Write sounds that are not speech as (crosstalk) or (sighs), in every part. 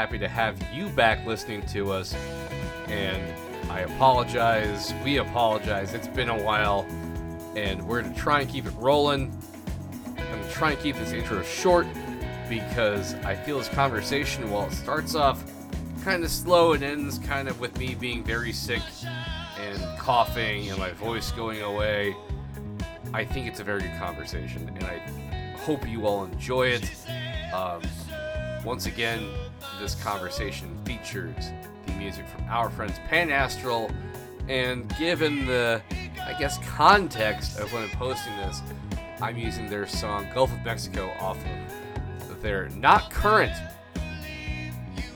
happy to have you back listening to us. And I apologize. We apologize. It's been a while. And we're going to try and keep it rolling. I'm going to try and keep this intro short because I feel this conversation, while it starts off kind of slow, and ends kind of with me being very sick and coughing and my voice going away. I think it's a very good conversation, and I hope you all enjoy it. Um, once again, this conversation features the music from our friends Pan Astral, and given the, I guess, context of when I'm posting this, I'm using their song Gulf of Mexico off of their not current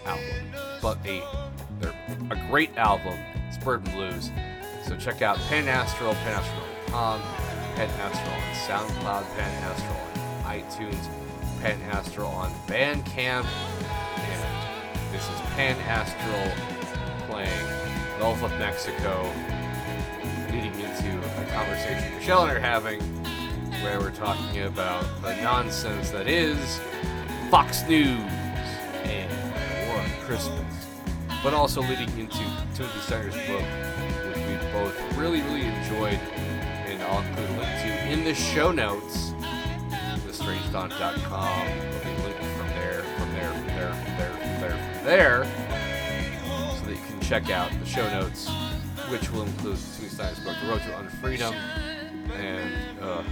album, but a they're a great album, Suburban Blues. So check out Pan Astral, panastral.com, Pan Astral on SoundCloud, Pan Astral on iTunes, Pan Astral on Bandcamp, and this is Pan Astral playing Gulf of Mexico, leading into a conversation Michelle and I are having where we're talking about the nonsense that is Fox News and War on Christmas, but also leading into Timothy Snyder's book, which we both really, really enjoyed, and I'll include a link to in the show notes, thestrangedawn.com. there, so that you can check out the show notes, which will include Timothy Snyder's book, The Road to Unfreedom, and uh,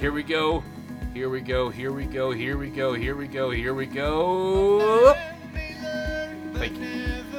here we go. Here we go, here we go, here we go, here we go, here we go. Thank you.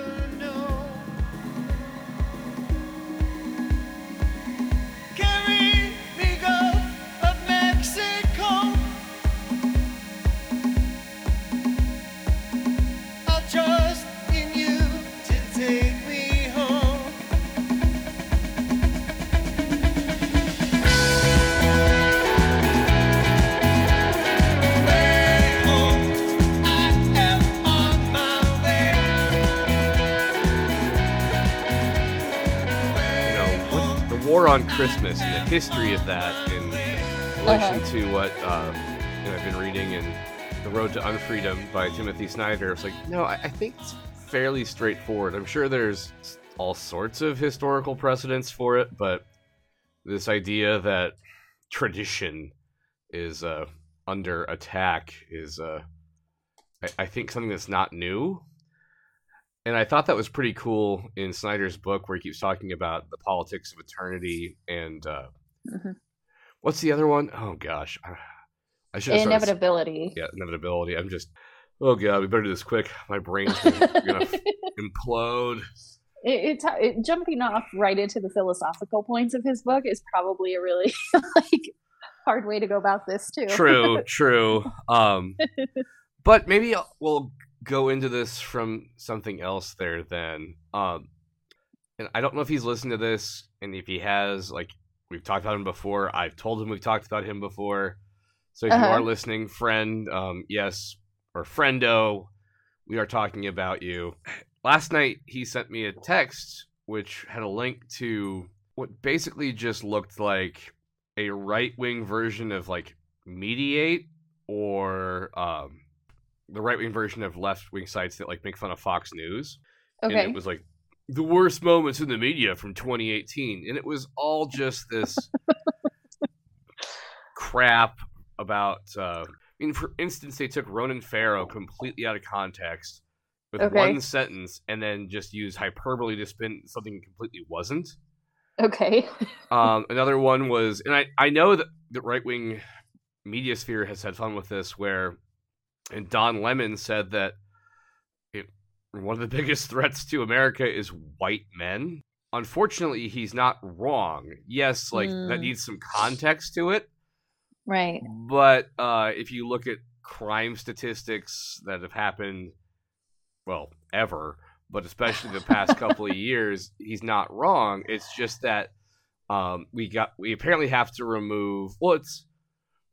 History of that in relation to what um, you know, I've been reading in The Road to Unfreedom by Timothy Snyder. It's like, no, I, I think it's fairly straightforward. I'm sure there's all sorts of historical precedents for it, but this idea that tradition is uh, under attack is, uh, I, I think, something that's not new. And I thought that was pretty cool in Snyder's book, where he keeps talking about the politics of eternity and uh, Mhm. what's the other one? Oh gosh, I, should have started- Inevitability. Yeah, inevitability. I'm just, oh god, we better do this quick. My brain's gonna, gonna (laughs) implode. It, it's it, jumping off right into the philosophical points of his book is probably a really (laughs) like hard way to go about this too. True, true. (laughs) Um, but maybe we'll go into this from something else there then. Um, and I don't know if he's listened to this, and if he has, like we've talked about him before. I've told him we've talked about him before. So if you Uh-huh. are listening, friend, um, yes, or friendo, we are talking about you. Last night he sent me a text which had a link to what basically just looked like a right wing version of like Mediaite or um, the right wing version of left wing sites that like make fun of Fox News. And Okay. it was like the worst moments in the media from 2018. And it was all just this (laughs) crap about. Uh, I mean, for instance, they took Ronan Farrow completely out of context with Okay. one sentence and then just used hyperbole to spin something completely wasn't. Okay. (laughs) Um, another one was, and I, I know that the right wing media sphere has had fun with this, where, and Don Lemon said that one of the (laughs) biggest threats to America is white men. Unfortunately, he's not wrong. Yes, like that Mm. needs some context to it, Right. but uh, if you look at crime statistics that have happened, well, ever, but especially the past couple of (laughs) years, he's not wrong. It's just that um, we got we apparently have to remove. Well, it's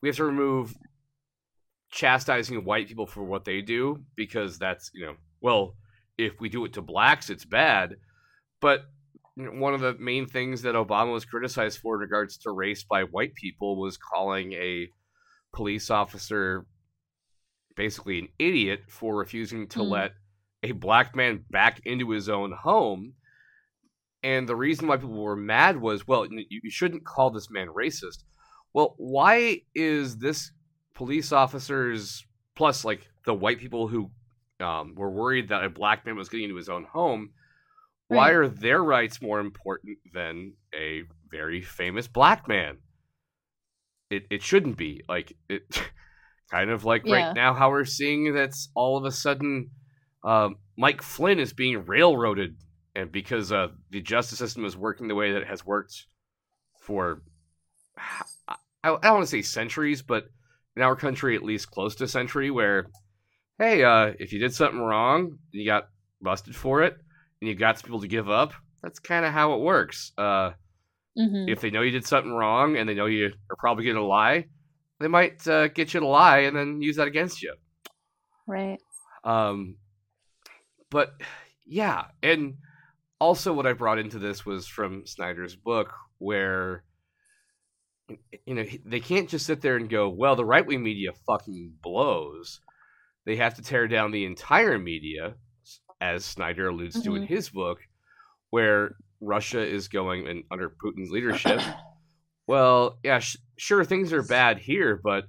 we have to remove chastising white people for what they do because that's you know well if we do it to blacks it's bad, but one of the main things that Obama was criticized for in regards to race by white people was calling a police officer basically an idiot for refusing to Mm. let a black man back into his own home. And the reason why people were mad was, well, you, you shouldn't call this man racist. Well, why is this police officers plus like the white people who um, were worried that a black man was getting into his own home? Why are their rights more important than a very famous black man? It it shouldn't be like it. (laughs) Kind of like Yeah. right now, how we're seeing that's all of a sudden um, Mike Flynn is being railroaded, and because uh, the justice system is working the way that it has worked for, I, I don't want to say centuries, but in our country, at least close to a century, where, hey, uh, if you did something wrong, and you got busted for it, and you got some people to give up, that's kind of how it works. Uh, hmm if they know you did something wrong and they know you are probably going to lie, they might uh, get you to lie and then use that against you. Right. Um, but yeah, and also what I brought into this was from Snyder's book, where you know they can't just sit there and go, "Well, the right wing media fucking blows." They have to tear down the entire media, as Snyder alludes to in Mhm. his book, where Russia is going and under Putin's leadership. (clears throat) Well, yeah, sh- sure, things are bad here, but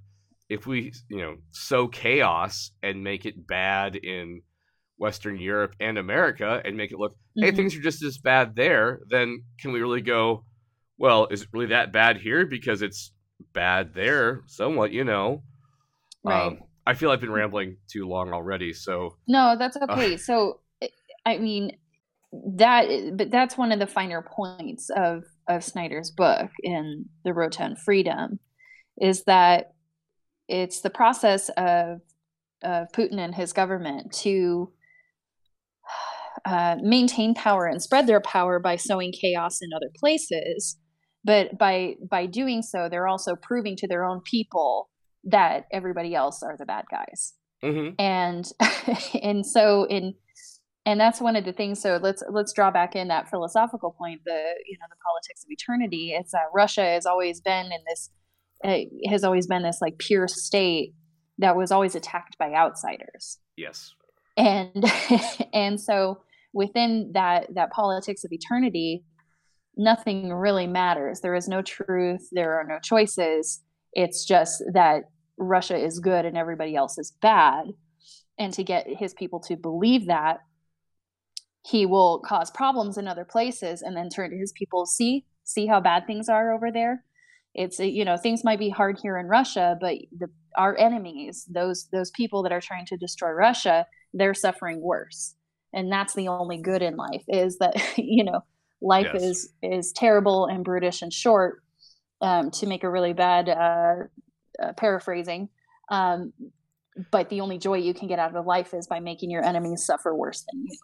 if we, you know, sow chaos and make it bad in Western Europe and America and make it look, hey, Mhm. things are just as bad there, then can we really go, well, is it really that bad here? Because it's bad there, somewhat, you know. Right. Um, I feel I've been rambling too long already, so No, that's okay. So, I- mean, that, but that's one of the finer points of of Snyder's book in The to Freedom, is that it's the process of of Putin and his government to (sighs) uh, maintain power and spread their power by sowing chaos in other places. But by by doing so, they're also proving to their own people that everybody else are the bad guys. Mhm. and (laughs) and so in and that's one of the things. So let's let's draw back in that philosophical point the you know the politics of eternity. It's that russia has always been in this uh, has always been this like pure state that was always attacked by outsiders. Yes, and (laughs) and so within that that politics of eternity nothing really matters. There is no truth. There are no choices. It's just that russia is good and everybody else is bad. And to get his people to believe that he will cause problems in other places and then turn to his people see see how bad things are over there? It's you know things might be hard here in russia but the our enemies those those people that are trying to destroy russia they're suffering worse. And that's the only good in life is that (laughs) you know life Yes. is is terrible and brutish and short um, to make a really bad uh, uh, paraphrasing um, but the only joy you can get out of life is by making your enemies suffer worse than you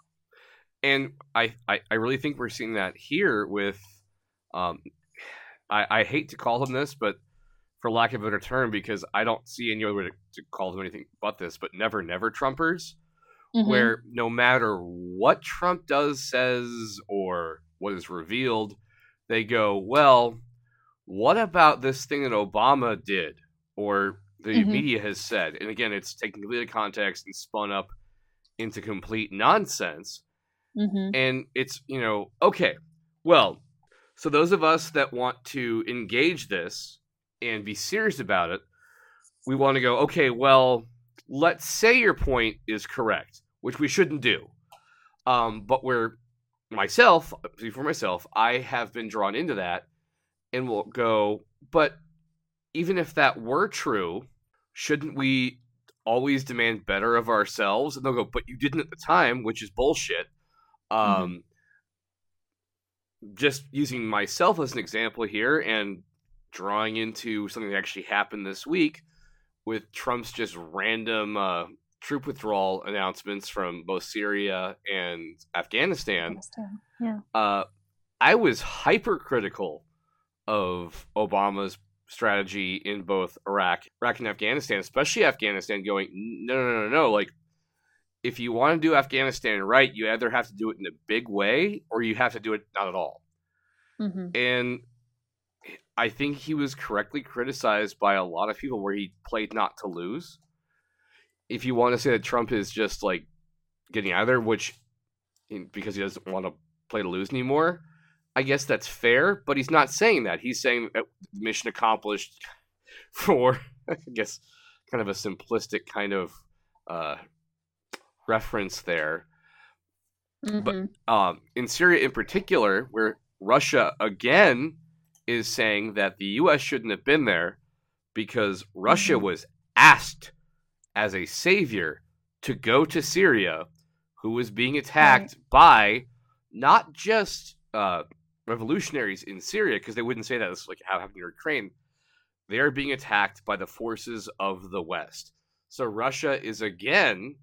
and I, I, I really think we're seeing that here with, um, I, I hate to call him this, but for lack of a better term, because I don't see any other way to, to call them anything but this, but never, never Trumpers, Mhm. where no matter what Trump does, says, or what is revealed, they go, well, what about this thing that Obama did, or the Mhm. media has said? And again, it's taken completely context and spun up into complete nonsense Mhm. and it's you know okay well so those of us that want to engage this and be serious about it we want to go okay well let's say your point is correct which we shouldn't do um, but where myself for myself i have been drawn into that and will go but even if that were true shouldn't we always demand better of ourselves and they'll go but you didn't at the time which is bullshit um, just using myself as an example here and drawing into something that actually happened this week with Trump's just random uh, troop withdrawal announcements from both Syria and Afghanistan. Yeah. Uh, I was hypercritical of Obama's strategy in both Iraq, Iraq and Afghanistan, especially Afghanistan, going no, no, no, no, no. Like, if you want to do Afghanistan right, you either have to do it in a big way or you have to do it not at all. Mhm. And I think he was correctly criticized by a lot of people where he played not to lose. If you want to say that Trump is just like getting out of there, which because he doesn't want to play to lose anymore, I guess that's fair. But he's not saying that. He's saying mission accomplished (laughs) for, (laughs) I guess, kind of a simplistic kind of uh, reference there. Mhm. But um, in Syria, in particular, where Russia again is saying that the U.S. shouldn't have been there because Russia Mhm. was asked as a savior to go to Syria, who was being attacked by not just uh, revolutionaries in Syria, because they wouldn't say that. It's like how happened in Ukraine. They are being attacked by the forces of the West. So Russia is again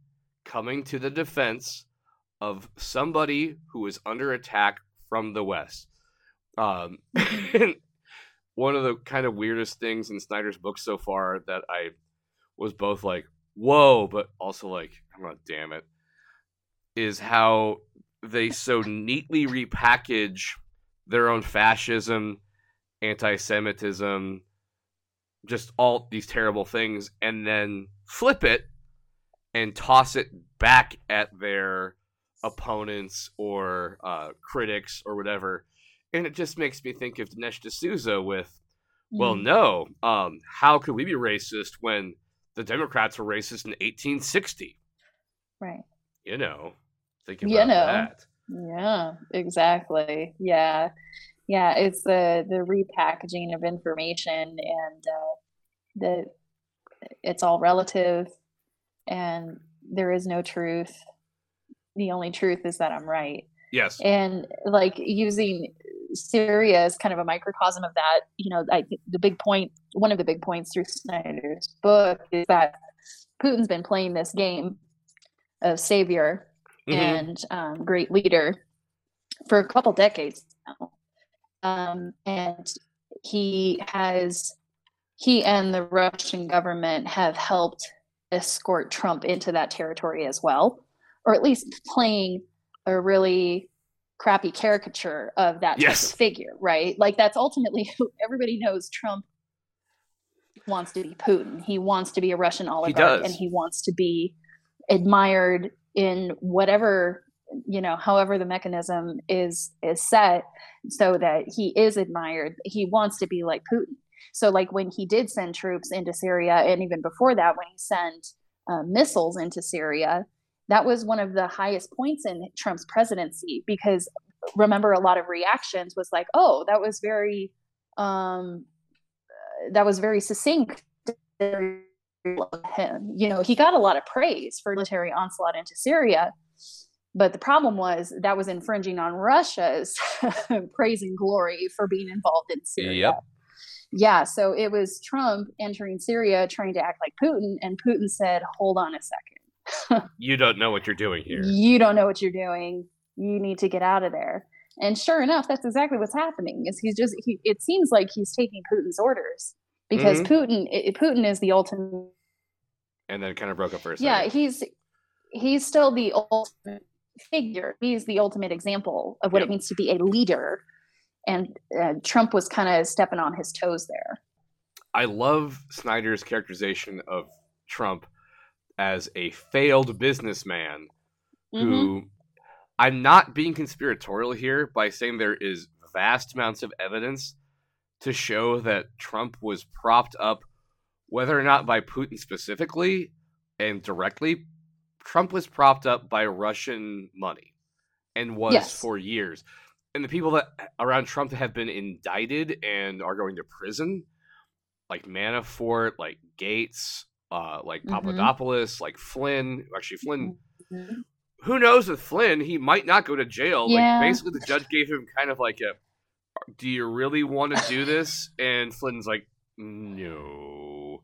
coming to the defense of somebody who is under attack from the West. Um, (laughs) (laughs) one of the kind of weirdest things in Snyder's book so far that I was both like, whoa, but also like, I'm oh, damn it, is how they so neatly repackage their own fascism, anti Semitism, just all these terrible things, and then flip it and toss it back at their opponents or uh, critics or whatever. And it just makes me think of Dinesh D'Souza with, well, Mhm. no, um, how could we be racist when the Democrats were racist in 1860? right. You know, thinking You about know. that. Yeah, exactly. Yeah. Yeah, it's the the repackaging of information and uh the it's all relative and there is no truth. The only truth is that I'm right. Yes. And like using Syria as kind of a microcosm of that, you know, I think the big point one of the big points through Snyder's book is that Putin's been playing this game of savior Mhm. and um, great leader for a couple decades now. Um, and he has, he and the Russian government have helped escort Trump into that territory as well, or at least playing a really crappy caricature of that Yes. of figure, right? Like that's ultimately who everybody knows Trump wants to be Putin. He wants to be a Russian oligarch does. and he wants to be admired in whatever you know however the mechanism is is set so that he is admired. He wants to be like putin. So like when he did send troops into syria and even before that when he sent uh, missiles into syria that was one of the highest points in trump's presidency because remember a lot of reactions was like oh that was very um that was very succinct of him. You know, he got a lot of praise for military onslaught into Syria, but the problem was that was infringing on Russia's (laughs) praise and glory for being involved in Syria. Yep. Yeah, so it was Trump entering Syria trying to act like Putin, and Putin said, "Hold on a second. (laughs) You don't know what you're doing here. You don't know what you're doing. You need to get out of there." And sure enough, that's exactly what's happening. Is he's just he, it seems like he's taking Putin's orders because Mhm. Putin i- Putin is the ultimate And then it kind of broke up for a second. yeah he's he's still the ultimate figure he's the ultimate example of what Yep. it means to be a leader and uh, trump was kind of stepping on his toes there I love Snyder's characterization of Trump as a failed businessman Mhm. who I'm not being conspiratorial here by saying there is vast amounts of evidence to show that Trump was propped up, whether or not by Putin specifically and directly. Trump was propped up by Russian money and was Yes. for years. And the people that around Trump that have been indicted and are going to prison, like Manafort, like Gates, uh, like Mhm. Papadopoulos, like Flynn. Actually, Flynn Mhm. who knows with Flynn, he might not go to jail. Yeah. Like basically the judge gave him kind of like a do you really want to do (laughs) this? And Flynn's like, no.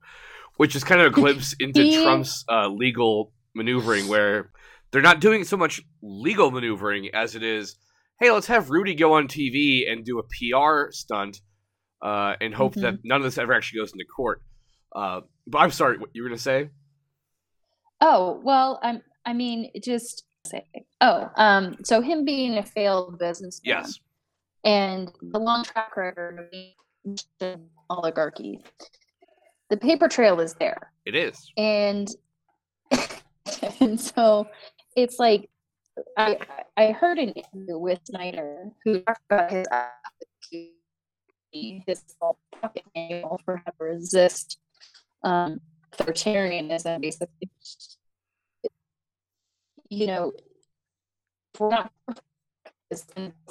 Which is kind of a (laughs) glimpse into He- Trump's uh, legal maneuvering (sighs) where they're not doing so much legal maneuvering as it is, hey, let's have Rudy go on TV and do a PR stunt uh, and hope Mhm. that none of this ever actually goes into court. Uh, but I'm sorry, what you were going to say? oh well i'm i mean just say oh um so him being a failed businessman Yes. And the long track record of oligarchy. The paper trail is there. It is. And (laughs) and so it's like I I heard an interview with Snyder who talked about his his pocket manual for how to resist um, authoritarianism, basically. You know, we're not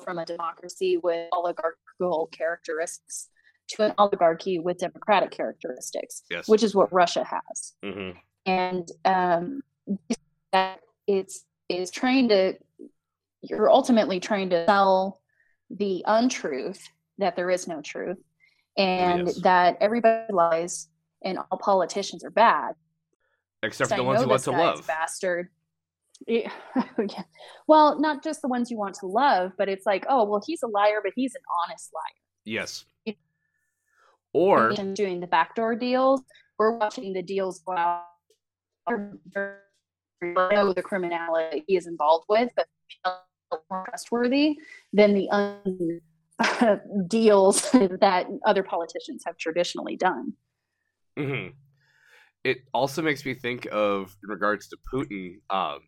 from a democracy with oligarchical characteristics to an oligarchy with democratic characteristics, Yes. which is what Russia has hmm and um, that it's is trying to you're ultimately trying to sell the untruth that there is no truth and Yes. that everybody lies and all politicians are bad Except for the ones who want to love. bastard (laughs) Yeah. Well not just the ones you want to love but it's like oh well he's a liar but he's an honest liar Yes. Or doing the backdoor deals we're watching the deals go out know the criminality he is involved with, but more trustworthy than the un- (laughs) deals (laughs) that other politicians have traditionally done. hmm It also makes me think of, in regards to Putin. Um,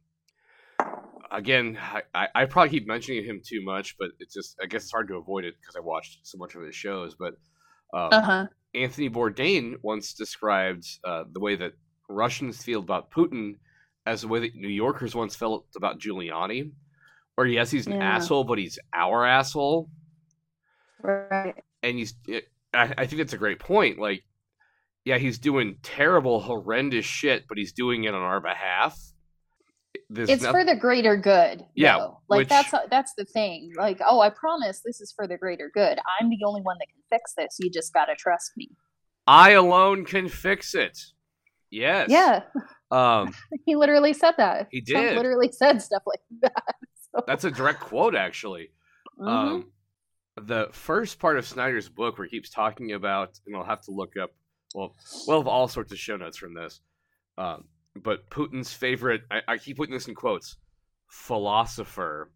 again, I, I, I probably keep mentioning him too much, but it's just I guess it's hard to avoid it because I watched so much of his shows. But um, Uh huh. Anthony Bourdain once described uh, the way that Russians feel about Putin as the way that New Yorkers once felt about Giuliani, where yes, he's an Yeah. asshole, but he's our asshole, Right. and he's. I, I think that's a great point. Like, yeah, he's doing terrible, horrendous shit, but he's doing it on our behalf. It's for the greater good. Yeah, though. Like which- that's that's the thing. Like, oh, I promise this is for the greater good. I'm the only one that can fix this. You just gotta trust me. I alone can fix it. Yes. Yeah, Um, (laughs) he literally said that. He Trump did. literally said stuff like (laughs) that. So, that's a direct quote, actually. mhm. Um, the first part of Snyder's book, where he keeps talking about, and I'll have to look up. Well, we'll have all sorts of show notes from this. Um, but Putin's favorite, I, I keep putting this in quotes, philosopher.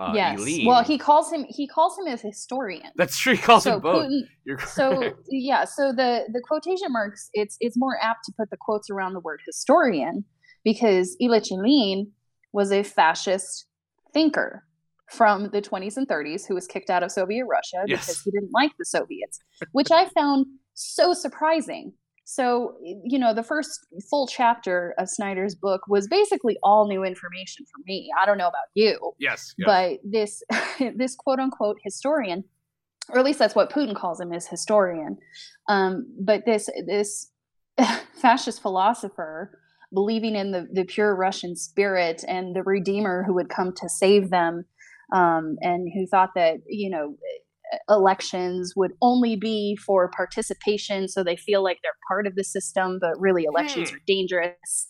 Uh, yes. Ilyin. Well, he calls him he calls him a historian. That's true. He calls so him both. Putin, You're (laughs) so yeah so the the quotation marks it's it's more apt to put the quotes around the word historian because Ilich Ilyin was a fascist thinker from the 20s and 30s who was kicked out of Soviet Russia Yes. because he didn't like the Soviets which I found so surprising so you know the first full chapter of Snyder's book was basically all new information for me I don't know about you yes. yes. but this (laughs) this quote unquote historian or at least that's what putin calls him is historian um, but this this (laughs) fascist philosopher believing in the, the pure russian spirit and the redeemer who would come to save them um, and who thought that you know elections would only be for participation so they feel like they're part of the system but really elections Hmm. are dangerous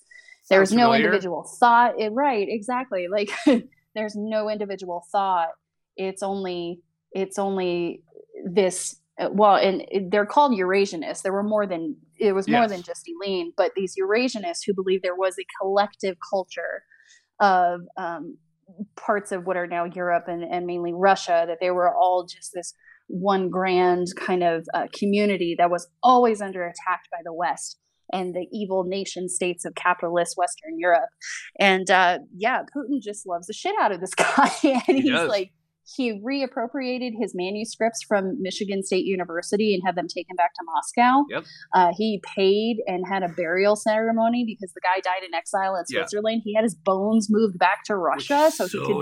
there's no familiar. individual thought it, right exactly like (laughs) there's no individual thought it's only it's only this well and they're called eurasianists there were more than it was more Yes. than just Ilyin but these eurasianists who believe there was a collective culture of um, parts of what are now europe and, and mainly russia that they were all just this one grand kind of uh, community that was always under attack by the west and the evil nation states of capitalist Western Europe. And uh, yeah, Putin just loves the shit out of this (laughs) guy. and He he's does. like, he reappropriated his manuscripts from Michigan State University and had them taken back to Moscow. Yep. Uh, he paid and had a burial ceremony because the guy died in exile in Yeah. Switzerland. He had his bones moved back to Russia is so, he could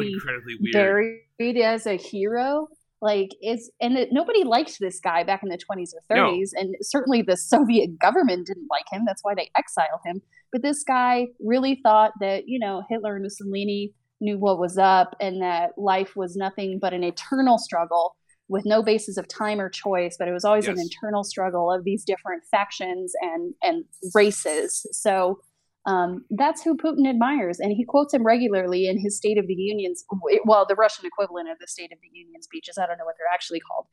be buried as a hero like is and it, nobody liked this guy back in the 20s or No. 30s and certainly the (laughs) soviet government didn't like him that's why they exiled him but this guy really thought that you know hitler and mussolini knew what was up and that life was nothing but an eternal struggle with no basis of time or choice but it was always an internal struggle of these different factions and and races so um, that's who Putin admires, and he quotes him regularly in his State of the Union's, well, the Russian equivalent of the State of the Union speeches. I don't know what they're actually called,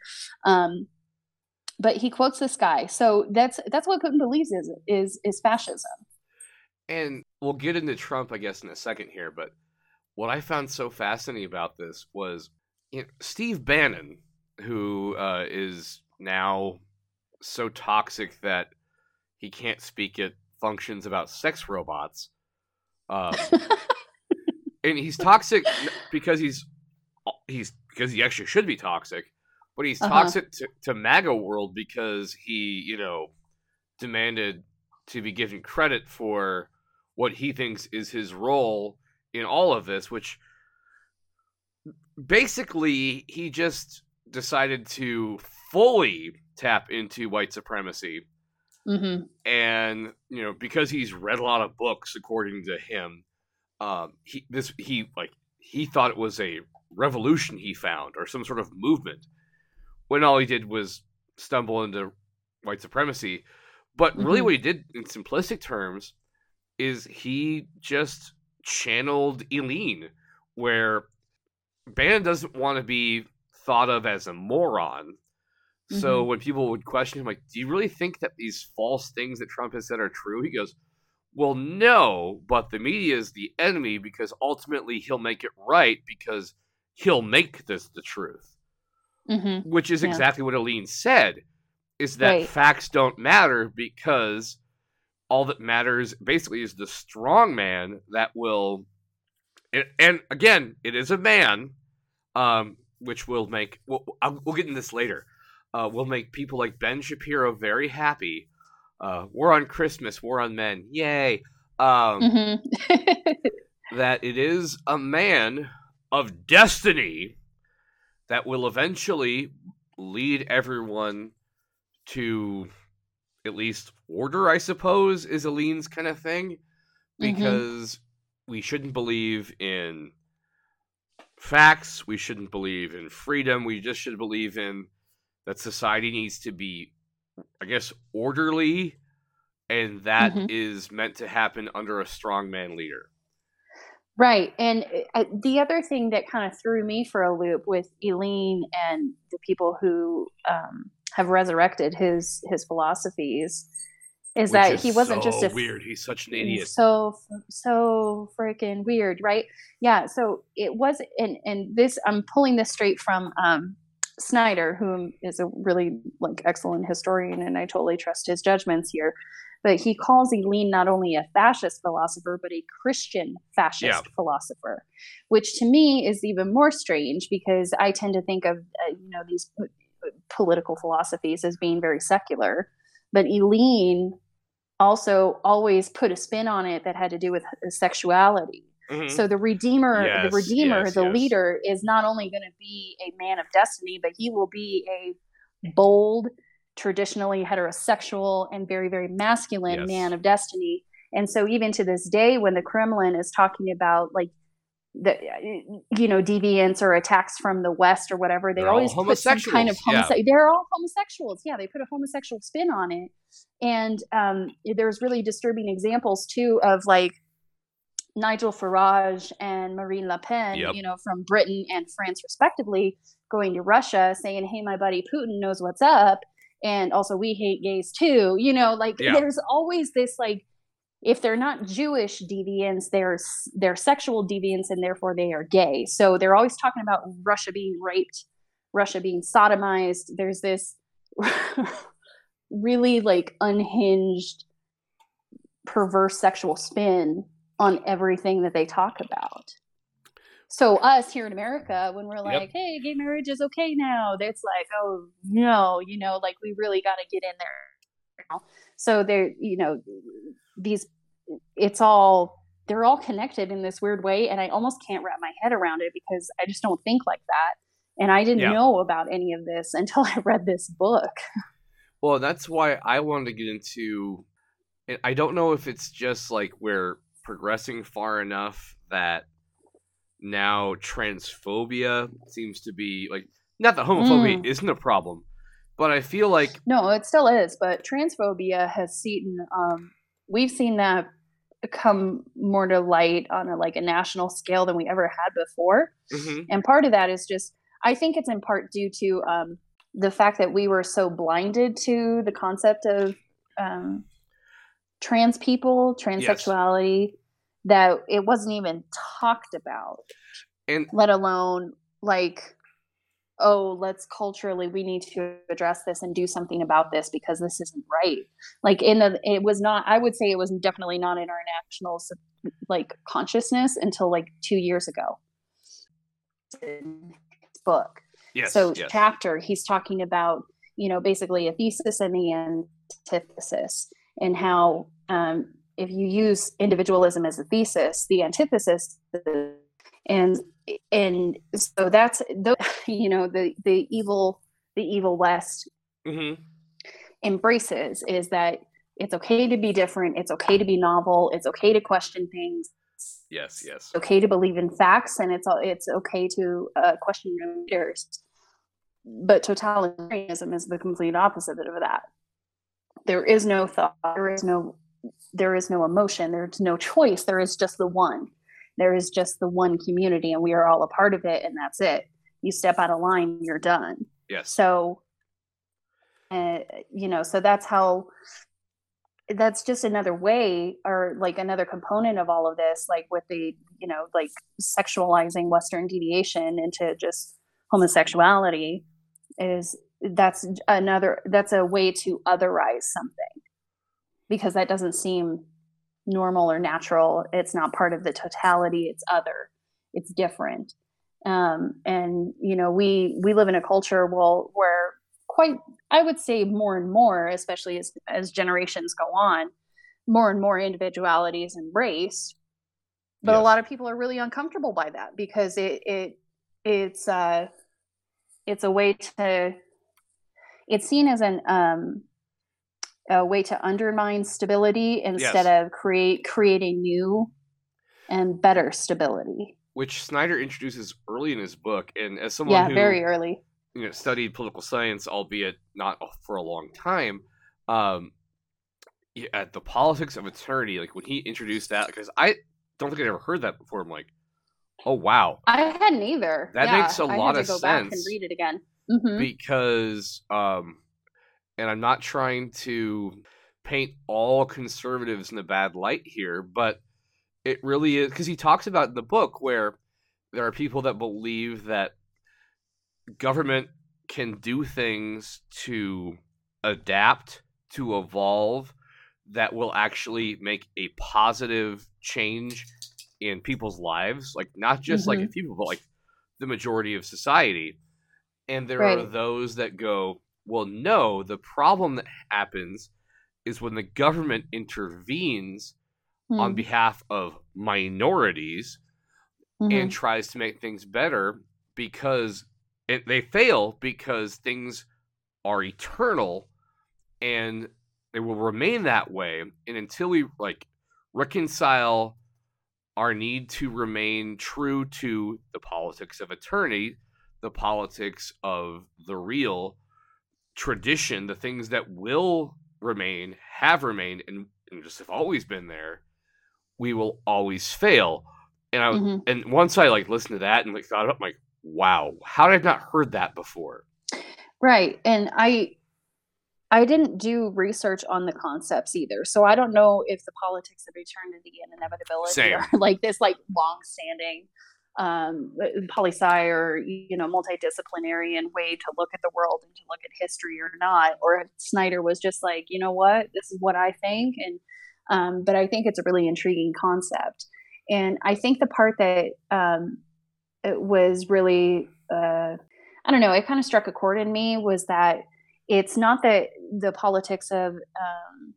um, but he quotes this guy. So that's that's what Putin believes is is is fascism. And we'll get into Trump, I guess, in a second here. But what I found so fascinating about this was you know, Steve Bannon, who uh, is now so toxic that he can't speak at functions about sex robots. Um, (laughs) and he's toxic because he's he's because he actually should be toxic, but he's Uh-huh. toxic to, to MAGA world because he, you know, demanded to be given credit for what he thinks is his role in all of this, which basically he just decided to fully tap into white supremacy. Hmm and you know because he's read a lot of books according to him um he this he like he thought it was a revolution he found or some sort of movement when all he did was stumble into white supremacy. But really Mhm. what he did in simplistic terms is he just channeled Ilyin where Bannon doesn't want to be thought of as a moron so when people would question him, like, do you really think that these false things that Trump has said are true? He goes, well, no, but the media is the enemy because ultimately he'll make it right because he'll make this the truth, hmm which is Yeah. exactly what Ilyin said, is that Right. facts don't matter because all that matters basically is the strong man that will, and, again, it is a man, um, which will make, we'll, I'll, we'll get into this later uh, will make people like Ben Shapiro very happy. Uh, war on Christmas, war on men, yay! Um, hmm (laughs) That it is a man of destiny that will eventually lead everyone to at least order, I suppose, is Ilyin's kind of thing. Mhm. Because we shouldn't believe in facts, we shouldn't believe in freedom, we just should believe in that society needs to be, I guess, orderly, and that is Mhm. meant to happen under a strongman leader. Right. And uh, the other thing that kind of threw me for a loop with Ilyin and the people who um, have resurrected his his philosophies is Which that is he wasn't so just a weird. He's such an idiot. so so freaking weird, right? Yeah. So it was, and and this I'm pulling this straight from um, Snyder, who is a really like excellent historian, and I totally trust his judgments here. But he calls Ilyin not only a fascist philosopher, but a Christian fascist Yeah. philosopher, which to me is even more strange because I tend to think of uh, you know these political philosophies as being very secular, but Ilyin also always put a spin on it that had to do with sexuality. Mhm. So the redeemer, Yes, the redeemer, yes, the yes. leader is not only going to be a man of destiny, but he will be a bold, traditionally heterosexual and very very masculine man of destiny. And so even to this day when the Kremlin is talking about like the you know deviance or attacks from the west or whatever they They're all always put some kind of homosexuals, yeah. they're all homosexuals yeah they put a homosexual spin on it and um, there's really disturbing examples too of like Nigel Farage and Marine Le Pen, Yep. you know, from Britain and France respectively, going to Russia saying, "Hey, my buddy Putin knows what's up," and also we hate gays too. You know, like Yeah. there's always this like if they're not Jewish deviants, they're they're sexual deviants, and therefore they are gay. So they're always talking about Russia being raped, Russia being sodomized. There's this (laughs) really like unhinged, perverse sexual spin on everything that they talk about. So us here in America, when we're like, "Hey, gay marriage is okay now," it's like, "Oh no," you know, like we really got to get in there. Now. So they're, you know, these, it's all they're all connected in this weird way, and I almost can't wrap my head around it because I just don't think like that. And I didn't Yeah. know about any of this until (laughs) I read this book. Well, that's why I wanted to get into. and I don't know if it's just like we're progressing far enough that now transphobia seems to be like not that homophobia Mm. isn't a problem, but I feel like No, it still is, but transphobia has seen um we've seen that come more to light on a like a national scale than we ever had before. Mhm. And part of that is just I think it's in part due to um the fact that we were so blinded to the concept of um trans people, transsexuality that it wasn't even talked about, and let alone like oh let's culturally we need to address this and do something about this because this isn't right like in the it was not i would say it was definitely not in our national like consciousness until like two years ago book Yes. so yes. chapter he's talking about you know basically a thesis and the antithesis and how um, if you use individualism as a thesis the antithesis and and so that's the (laughs) you know the the evil the evil west Mhm. embraces is that it's okay to be different it's okay to be novel it's okay to question things Yes. Yes. it's okay to believe in facts and it's it's okay to uh, question your leaders but totalitarianism is the complete opposite of that there is no thought there is no there is no emotion there's no choice there is just the one there is just the one community and we are all a part of it and that's it you step out of line you're done Yes. so uh, you know so that's how that's just another way or like another component of all of this like with the you know like sexualizing western deviation into just homosexuality is that's another that's a way to otherize something because that doesn't seem normal or natural. It's not part of the totality. It's other. It's different. Um, and you know we we live in a culture well where quite i would say more and more especially as as generations go on more and more individuality is embraced but a lot of people are really uncomfortable by that because it it it's uh it's a way to it's seen as an um a way to undermine stability instead of create creating new and better stability. Which Snyder introduces early in his book, and as someone yeah who very early. you know studied political science, albeit not for a long time, um, at the politics of eternity, like when he introduced that, because I don't think I'd ever heard that before. I'm like, oh wow, i hadn't either. That Yeah, makes a I lot of go back and read it again. Hmm because um and I'm not trying to paint all conservatives in a bad light here, but it really is because he talks about in the book where there are people that believe that government can do things to adapt, to evolve, that will actually make a positive change in people's lives. Like, not just like a few mm-hmm. people, but like the majority of society. And there are those that go, well, no, the problem that happens is when the government intervenes on Hmm. behalf of minorities Mhm. and tries to make things better because it, they fail because things are eternal and they will remain that way and until we like reconcile our need to remain true to the politics of eternity the politics of the real tradition the things that will remain have remained and, and just have always been there we will always fail and I Mhm. and once I like listened to that and like thought up, I'm like, wow, how did I not heard that before? right and i i didn't do research on the concepts either so i don't know if the politics of eternity and inevitability Same. are (laughs) like this like long standing um poli sci or you know multidisciplinarian way to look at the world and to look at history or not or if snyder was just like you know what? This is what i think and um but i think it's a really intriguing concept. And i think the part that um was really uh I don't know, it kind of struck a chord in me was that it's not that the politics of um,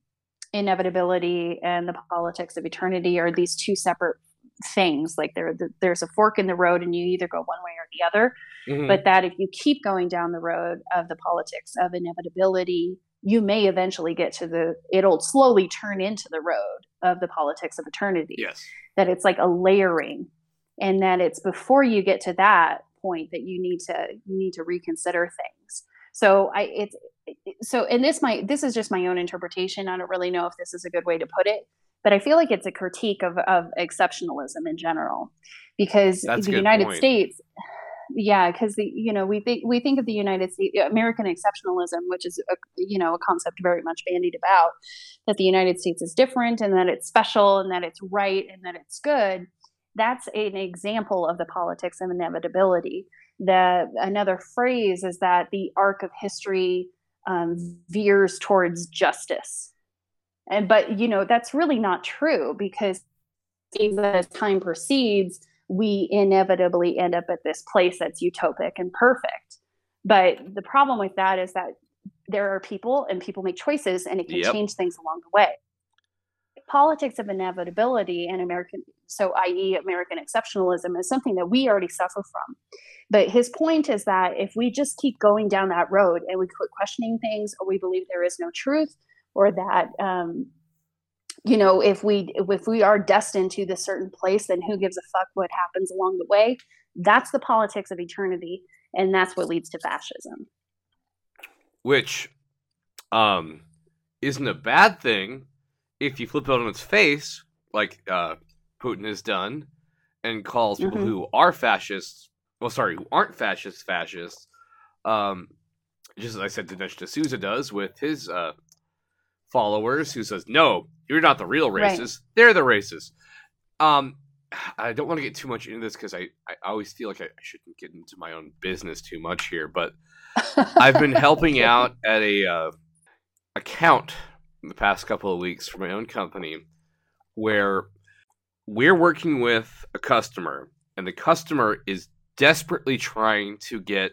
inevitability and the politics of eternity are these two separate things. Like there, there's a fork in the road, and you either go one way or the other. Mhm. But that if you keep going down the road of the politics of inevitability, you may eventually get to the. It'll slowly turn into the road of the politics of eternity yes, that it's like a layering and that it's before you get to that point that you need to you need to reconsider things so i it's so and this might this is just my own interpretation i don't really know if this is a good way to put it but i feel like it's a critique of of exceptionalism in general because That's the united point. states yeah because the you know we think we think of the united states american exceptionalism which is a you know a concept very much bandied about that the united states is different and that it's special and that it's right and that it's good that's an example of the politics of inevitability. The another phrase is that the arc of history um, veers towards justice, and but you know that's really not true because as time proceeds, we inevitably end up at this place that's utopic and perfect. But the problem with that is that there are people and people make choices and it can Yep. change things along the way. Politics of inevitability and American, so i.e., American exceptionalism, is something that we already suffer from. But his point is that if we just keep going down that road and we quit questioning things, or we believe there is no truth, or that um, you know if we if we are destined to this certain place, then who gives a fuck what happens along the way? That's the politics of eternity, and that's what leads to fascism. which um isn't a bad thing if you flip it on its face like uh putin has done and calls people Mhm. who are fascists well sorry who aren't fascists fascists um just as i said dinesh d'souza does with his uh followers who says no you're not the real Right. they're the racist." um i don't want to get too much into this because I, I always feel like I, I shouldn't get into my own business too much here but (laughs) I've been helping out at a uh, account in the past couple of weeks for my own company where we're working with a customer and the customer is desperately trying to get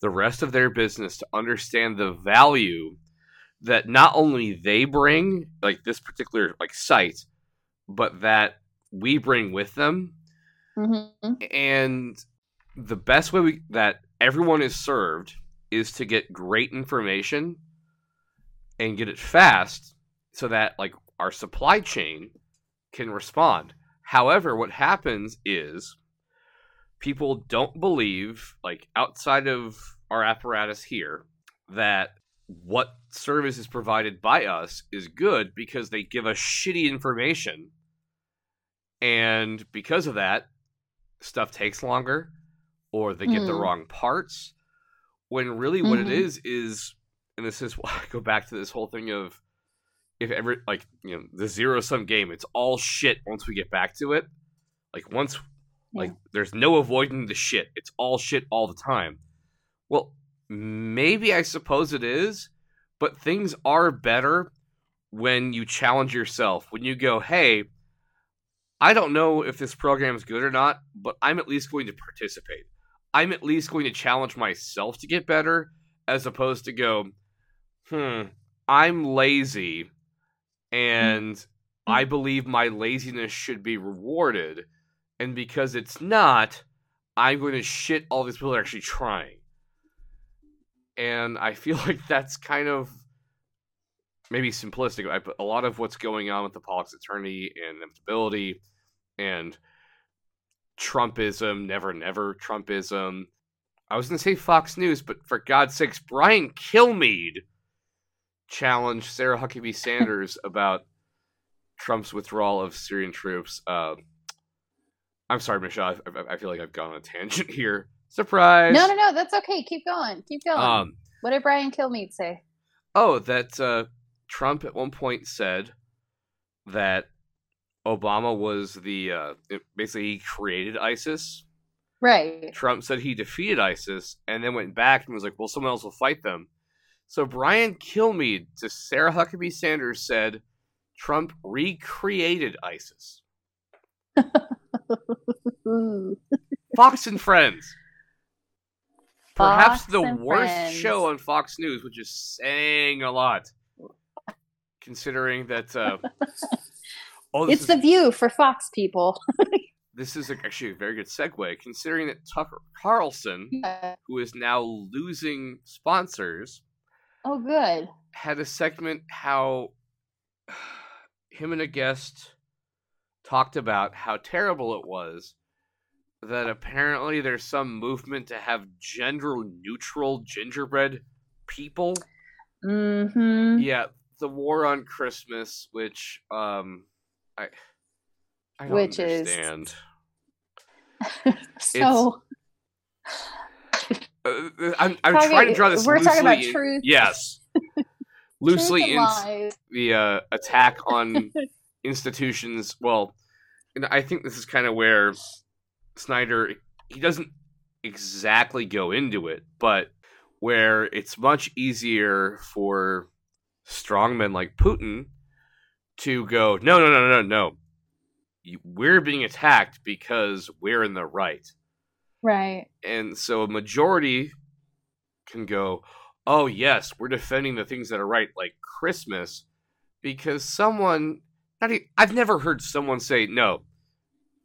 the rest of their business to understand the value that not only they bring like this particular like site but that we bring with them Mhm. and the best way we, that everyone is served is to get great information and get it fast so that like our supply chain can respond however what happens is people don't believe like outside of our apparatus here that what service is provided by us is good because they give us shitty information. And because of that stuff takes longer or they get the Mhm. wrong parts. When really what it Mhm. is is and this is (laughs) why I go back to this whole thing of if ever like you know the zero sum game it's all shit once we get back to it. Like once like there's no avoiding the shit. It's all shit all the time. Well maybe I suppose it is but things are better when you challenge yourself when you go hey I don't know if this program is good or not, but I'm at least going to participate. I'm at least going to challenge myself to get better, as opposed to go, hmm, I'm lazy, and I believe my laziness should be rewarded, and because it's not, I'm going to shit all these people that are actually trying. And I feel (laughs) like that's kind of maybe simplistic. But a lot of what's going on with the of eternity and inevitability and Trumpism, never, never Trumpism. I was going to say Fox News, but for God's sakes, Brian Kilmeade challenged Sarah Huckabee (laughs) Sanders about Trump's withdrawal of Syrian troops. Uh, I'm sorry, Michelle. I, I feel like I've gone on a tangent (laughs) here. Surprise! No, no, no. That's okay. Keep going. Keep going. Um, what did Brian Kilmeade say? Oh, that uh, Trump at one point said that Obama was the uh, basically he created ISIS. Right. Trump said he defeated ISIS, and then went back and was like, "Well, someone else will fight them." So Brian Kilmeade to Sarah Huckabee Sanders said Trump recreated ISIS. (laughs) Fox and Friends. Perhaps Fox the worst Friends. show on Fox News, which is saying a lot, considering that. Uh, (laughs) oh, It's is, the view for Fox people. (laughs) this is actually a very good segue, considering that Tucker Carlson, who is now losing sponsors, Oh, good. had a segment how (sighs) him and a guest talked about how terrible it was that apparently there's some movement to have gender neutral gingerbread people. Mm-hmm. Yeah, the war on Christmas, which um I I don't Which is- understand. (laughs) So Uh, I'm, I'm Talking- trying to draw this we're loosely. talking about truth. Yes, (laughs) loosely in lies. the uh, attack on (laughs) institutions. Well, and I think this is kind of where Snyder he doesn't exactly go into it, but where it's much easier for strongmen like Putin to go, no, no, no, no, no. We're being attacked because we're in the right. Right. And so a majority can go, oh, yes, we're defending the things that are right, like Christmas, because someone, not e- I've never heard someone say, no,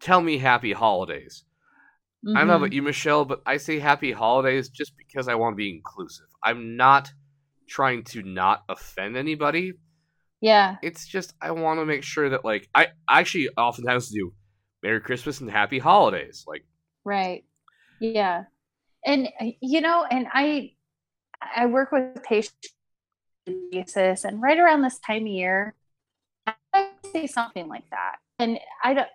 tell me happy holidays. I don't know about you, Michelle, but I say happy holidays just because I want to be inclusive. I'm not trying to not offend anybody. Yeah. It's just I want to make sure that like I actually oftentimes do Merry Christmas and Happy Holidays. Like Right. Yeah. And uh, you know, and I I work with patients basis and right around this time of year, I say something like that. And I don't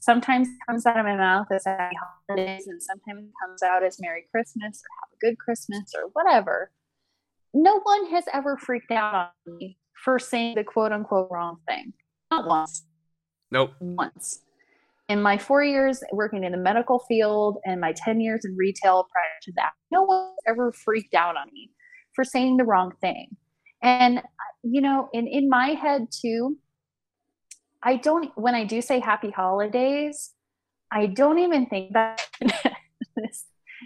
sometimes comes out of my mouth as happy holidays and sometimes comes out as Merry Christmas or have a good Christmas or whatever. No one has ever freaked out on me for saying the quote unquote wrong thing. Not once nope. once. In my four years working in the medical field and my 10 years in retail prior to that, no one ever freaked out on me for saying the wrong thing. And, you know, and in my head too, I don't, when I do say happy holidays, I don't even think that (laughs) this,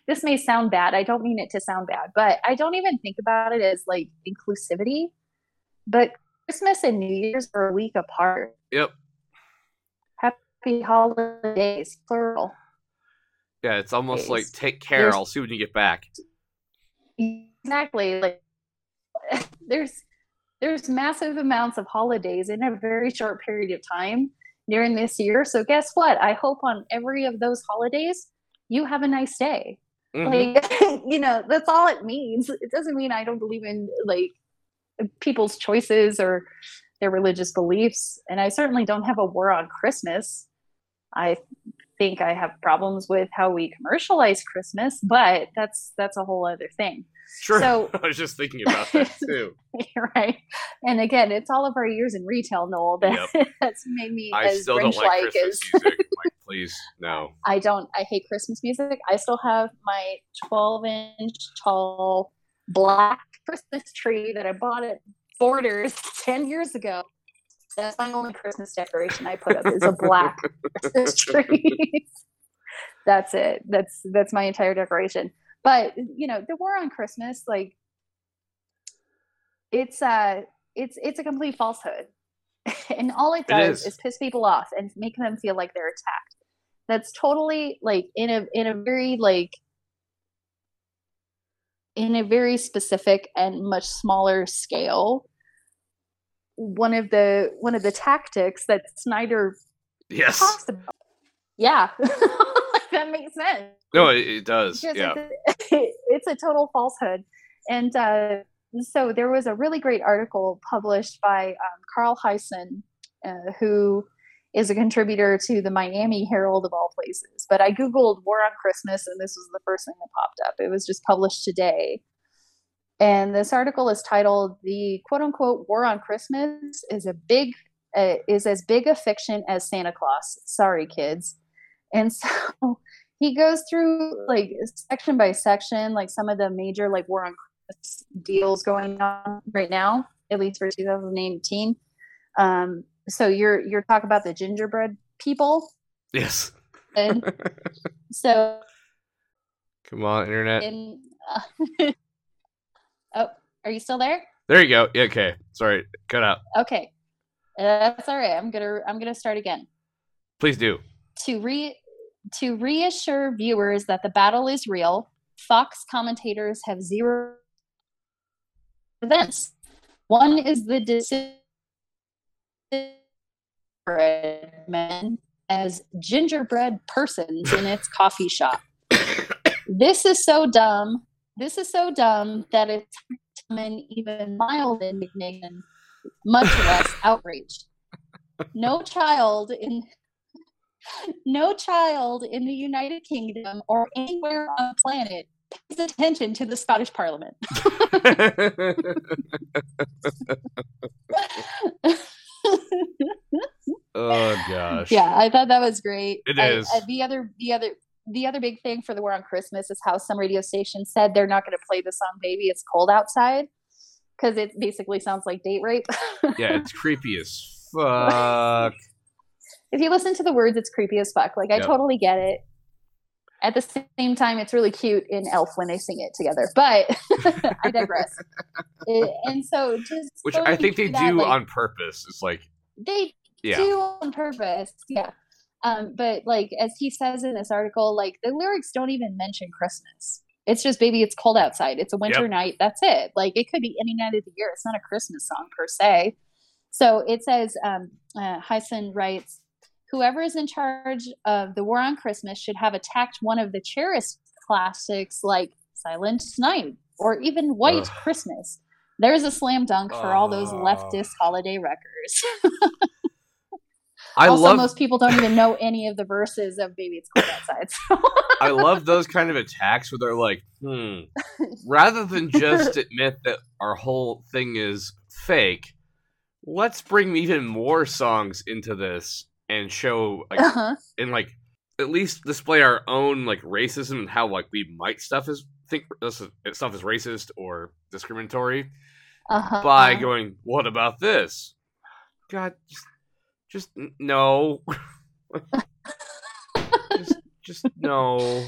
this may sound bad. I don't mean it to sound bad, but I don't even think about it as like inclusivity. But Christmas and New Year's are a week apart Yep. happy holidays plural Yeah, it's almost like take care. There's- I'll see when you get back. exactly like (laughs) there's there's massive amounts of holidays in a very short period of time during this year. So guess what? I hope on every of those holidays you have a nice day. Mhm. like (laughs) you know that's all it means. It doesn't mean i don't believe in like people's choices or their religious beliefs. And i certainly don't have a war on christmas. I think i have problems with how we commercialize christmas but that's that's a whole other thing Sure. So- (laughs) I was just thinking about that (laughs) too. right and again it's all of our years in retail noel that, (laughs) that's made me I as still don't like Christmas as music. Like, please, no. I don't. I hate Christmas music. I still have my 12 inch tall black Christmas tree that I bought at Borders 10 years ago. That's my only Christmas decoration I put up is a black Christmas tree. that's it. That's that's my entire decoration. But you know, the war on Christmas, like it's uh it's it's a complete falsehood. (laughs) and all it It does is. is piss people off and make them feel like they're attacked that's totally like in a in a very like in a very specific and much smaller scale one of the one of the tactics that snyder Yes. talks about yeah (laughs) that makes sense No, it, it does. because Yeah. it's, a, (laughs) it's a total falsehood. And uh, so there was a really great article published by um, Carl Hiaasen, uh, who is a contributor to the Miami Herald of all places. But I Googled War on Christmas, and this was the first thing that popped up. It was just published today. And this article is titled "The quote unquote War on Christmas is a big uh, is as big a fiction as Santa Claus." Sorry, kids. And so (laughs) he goes through like section by section, like some of the major like war on deals going on right now, at least for 2018. Um, so you're you're talking about the gingerbread people, Yes. and (laughs) so Come on, internet. in uh, (laughs) oh, are you still there? There you go. Yeah, okay. Sorry. Cut out. Okay, that's all right. I'm gonna I'm gonna start again. Please do. To re to reassure viewers that the battle is real, Fox commentators have zero events. One is the decision men as gingerbread persons in its coffee shop. This is so dumb. This is so dumb that it's summon even mild indignation, much less outrage. No child in no child in the United Kingdom or anywhere on the planet pays attention to the Scottish Parliament. (laughs) Oh gosh. Yeah, I thought that was great. It I- is. I- the other, the other, the other big thing for the war on Christmas is how some radio stations said they're not going to play the song "Baby It's Cold Outside" because it basically sounds like date rape. Yeah, it's (laughs) creepy as fuck. If you listen to the words, it's creepy as fuck. Like I Yep. totally get it. At the same time, it's really cute in Elf when they sing it together. But (laughs) I digress. (laughs) It- and so, just Which I think they that, do like, on purpose. It's like, they yeah. do on purpose. Yeah. Um, but like as he says in this article, like the lyrics don't even mention Christmas. It's just baby, it's cold outside. It's a winter Yep. night. That's it. Like it could be any night of the year. It's not a Christmas song per se. So it says, um, uh, Hiaasen writes, whoever is in charge of the war on Christmas should have attacked one of the cherished classics like Silent Night or even White Ugh. Christmas. There's a slam dunk for all those leftist holiday wreckers. I also, love most people don't even know any of the verses of "Baby It's Cold Outside." So I love those kind of attacks where they're like, hmm. Rather than just (laughs) admit that our whole thing is fake, let's bring even more songs into this and show like uh-huh. and like at least display our own like racism and how like we might stuff is think this is- stuff is racist or discriminatory Uh-huh. by going, what about this? God, just, just no. just, just no.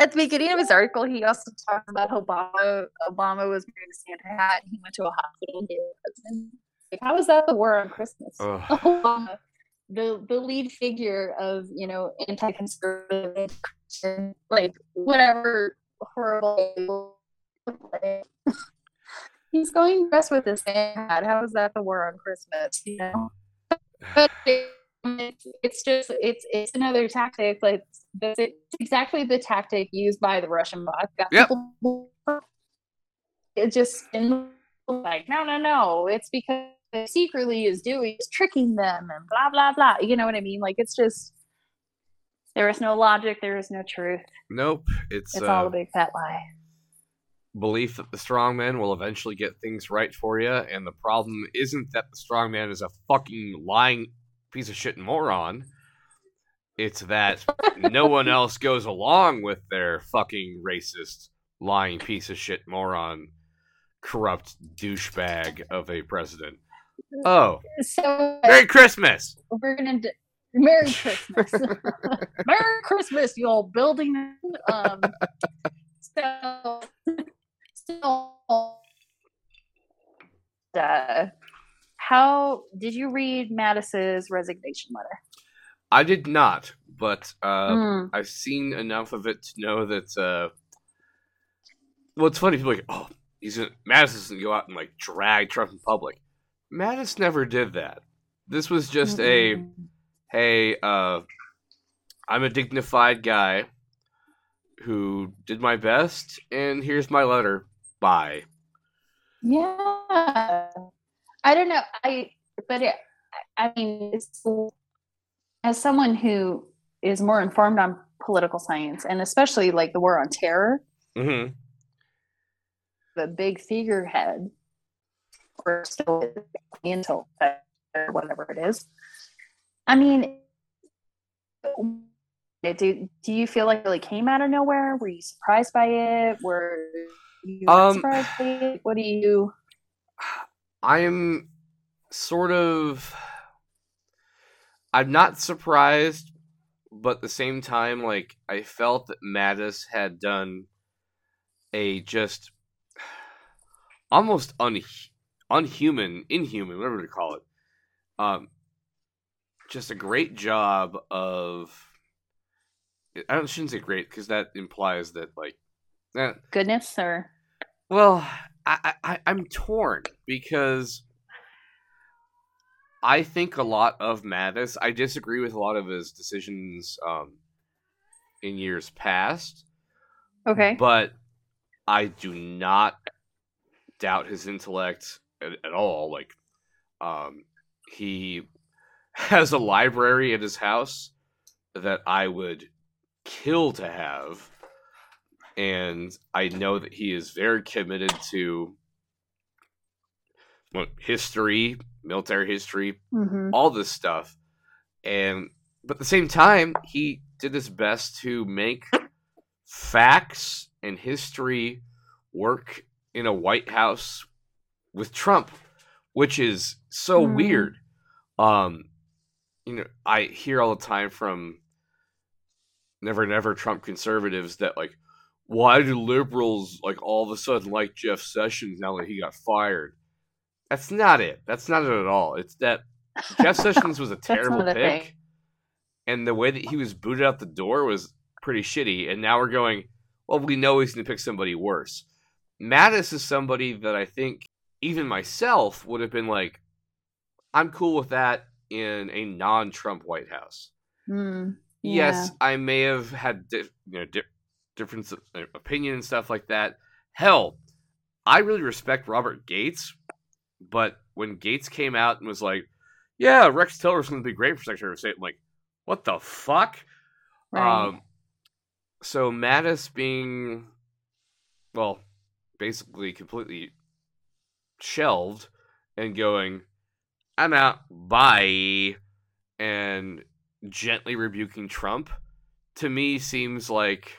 At the beginning of his article, he also talks about how Obama Obama was wearing a Santa hat and he went to a hospital and gave a present. Like, how is that the war on Christmas? (laughs) Obama, the the lead figure of you know anti-conservative, Christian, like whatever horrible. (laughs) He's going dressed with his hat. How is that the war on Christmas? You know, but (sighs) it, it's, just it's it's another tactic. Like it's exactly the tactic used by the Russian. Got Yep. (laughs) It just like no no no. It's because secretly is doing is tricking them and blah blah blah. You know what I mean? Like it's just there is no logic. There is no truth. Nope. It's, It's uh, all a big fat lie. belief that the strong man will eventually get things right for you, and the problem isn't that the strong man is a fucking lying piece of shit moron. It's that no one (laughs) else goes along with their fucking racist, lying piece of shit moron, corrupt douchebag of a president. Oh, So Merry Christmas! we're gonna d- Merry (laughs) Christmas. (laughs) Merry Christmas, you old building. Um, so, so uh, how did you read Mattis's resignation letter? I did not, but uh, Mm. I've seen enough of it to know that. Uh, well, it's funny. People like, oh, he's gonna, Mattis doesn't go out and like drag Trump in public. Mattis never did that. This was just a Mm-mm. hey, uh, I'm a dignified guy who did my best, and here's my letter. Bye. Yeah, I don't know. I but it, I mean, it's, as someone who is more informed on political science and especially like the war on terror, hmm the big figurehead, or still is until or whatever it is. I mean, do do you feel like it really came out of nowhere? Were you surprised by it? Were you Um, surprised by it? What do you? I'm sort of. I'm not surprised, but at the same time, like I felt that Mattis had done a just almost un, unhuman, inhuman, whatever to call it. Um, just a great job of. I don't- shouldn't say great because that implies that like. eh, Goodness, or well, I, I I'm torn because I think a lot of Mattis. I disagree with a lot of his decisions um, in years past, okay, but I do not doubt his intellect at, at all. Like, um, he has a library at his house that I would kill to have and I know that he is very committed to well, history, military history, hmm all this stuff. And but at the same time, he did his best to make facts and history work in a White House with Trump, which is so Hmm. weird. Um, you know, I hear all the time from never never Trump conservatives that like why do liberals like all of a sudden like Jeff Sessions now that he got fired? That's not it. That's not it at all. It's that (laughs) Jeff Sessions was a terrible pick, thing. and the way that he was booted out the door was pretty shitty. And now we're going, well, we know he's going to pick somebody worse. Mattis is somebody that I think even myself would have been like, I'm cool with that in a non-Trump White House. Mm, Yes, I may have had di- you know di- difference of uh, opinion and stuff like that. Hell, I really respect Robert Gates, but when Gates came out and was like, "Yeah, Rex Tillerson going to be great for Secretary of State," I'm like, "What the fuck?" right. Um, so Mattis being, well, basically completely shelved and going, I'm out, bye, and gently rebuking Trump, to me seems like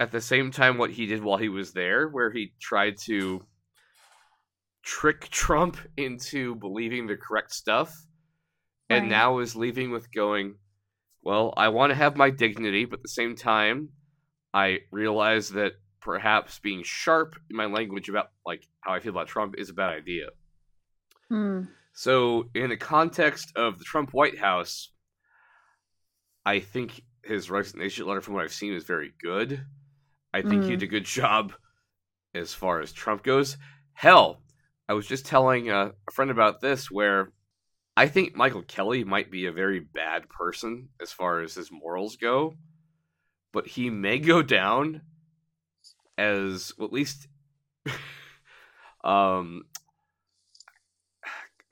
at the same time what he did while he was there, where he tried to trick Trump into believing the correct stuff, and now is leaving with going, well, I want to have my dignity, but at the same time, I realize that perhaps being sharp in my language about like how I feel about Trump is a bad idea. Mm, So, in the context of the Trump White House, I think his resignation letter, from what I've seen, is very good. I think he Mm. did a good job as far as Trump goes. Hell, I was just telling uh, a friend about this where I think Michael Kelly might be a very bad person as far as his morals go, but he may go down as well, at least um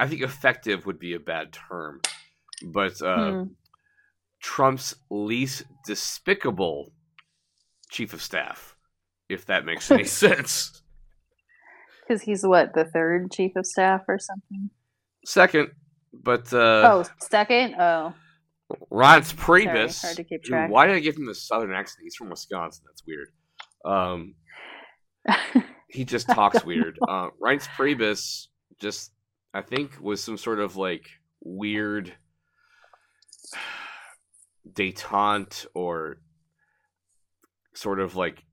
I think effective would be a bad term, but uh, hmm. Trump's least despicable chief of staff, if that makes any (laughs) sense. Because he's what the third chief of staff or something. Second, but uh, oh, second. Oh, Reince sorry, hard to keep Dude, track. why did I give him the southern accent? He's from Wisconsin. That's weird. Um, (laughs) he just talks weird. Uh, Reince Priebus just, I think, was some sort of like weird (sighs) detente or sort of like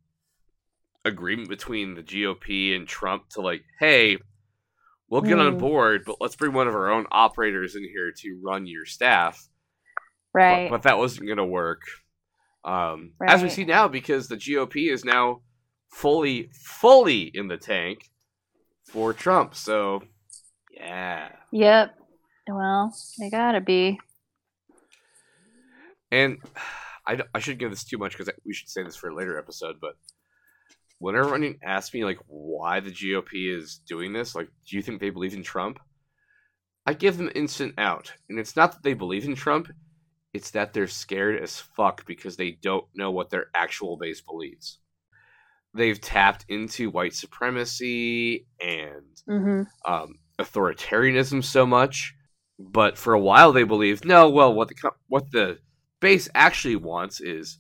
agreement between the GOP and Trump to like, hey, we'll get on Mm. board, but let's bring one of our own operators in here to run your staff. But- right. But, that wasn't going to work. Um, As we see now, because the GOP is now fully, fully in the tank for Trump. So, yeah. Yep. Well, they gotta be. And (sighs) I, I shouldn't give this too much because we should say this for a later episode. But whenever anyone asks me like why the GOP is doing this, like, do you think they believe in Trump? I give them instant out, and it's not that they believe in Trump; it's that they're scared as fuck because they don't know what their actual base believes. They've tapped into white supremacy and hmm um, authoritarianism so much, but for a while they believed no. Well, what the co- what the base actually wants is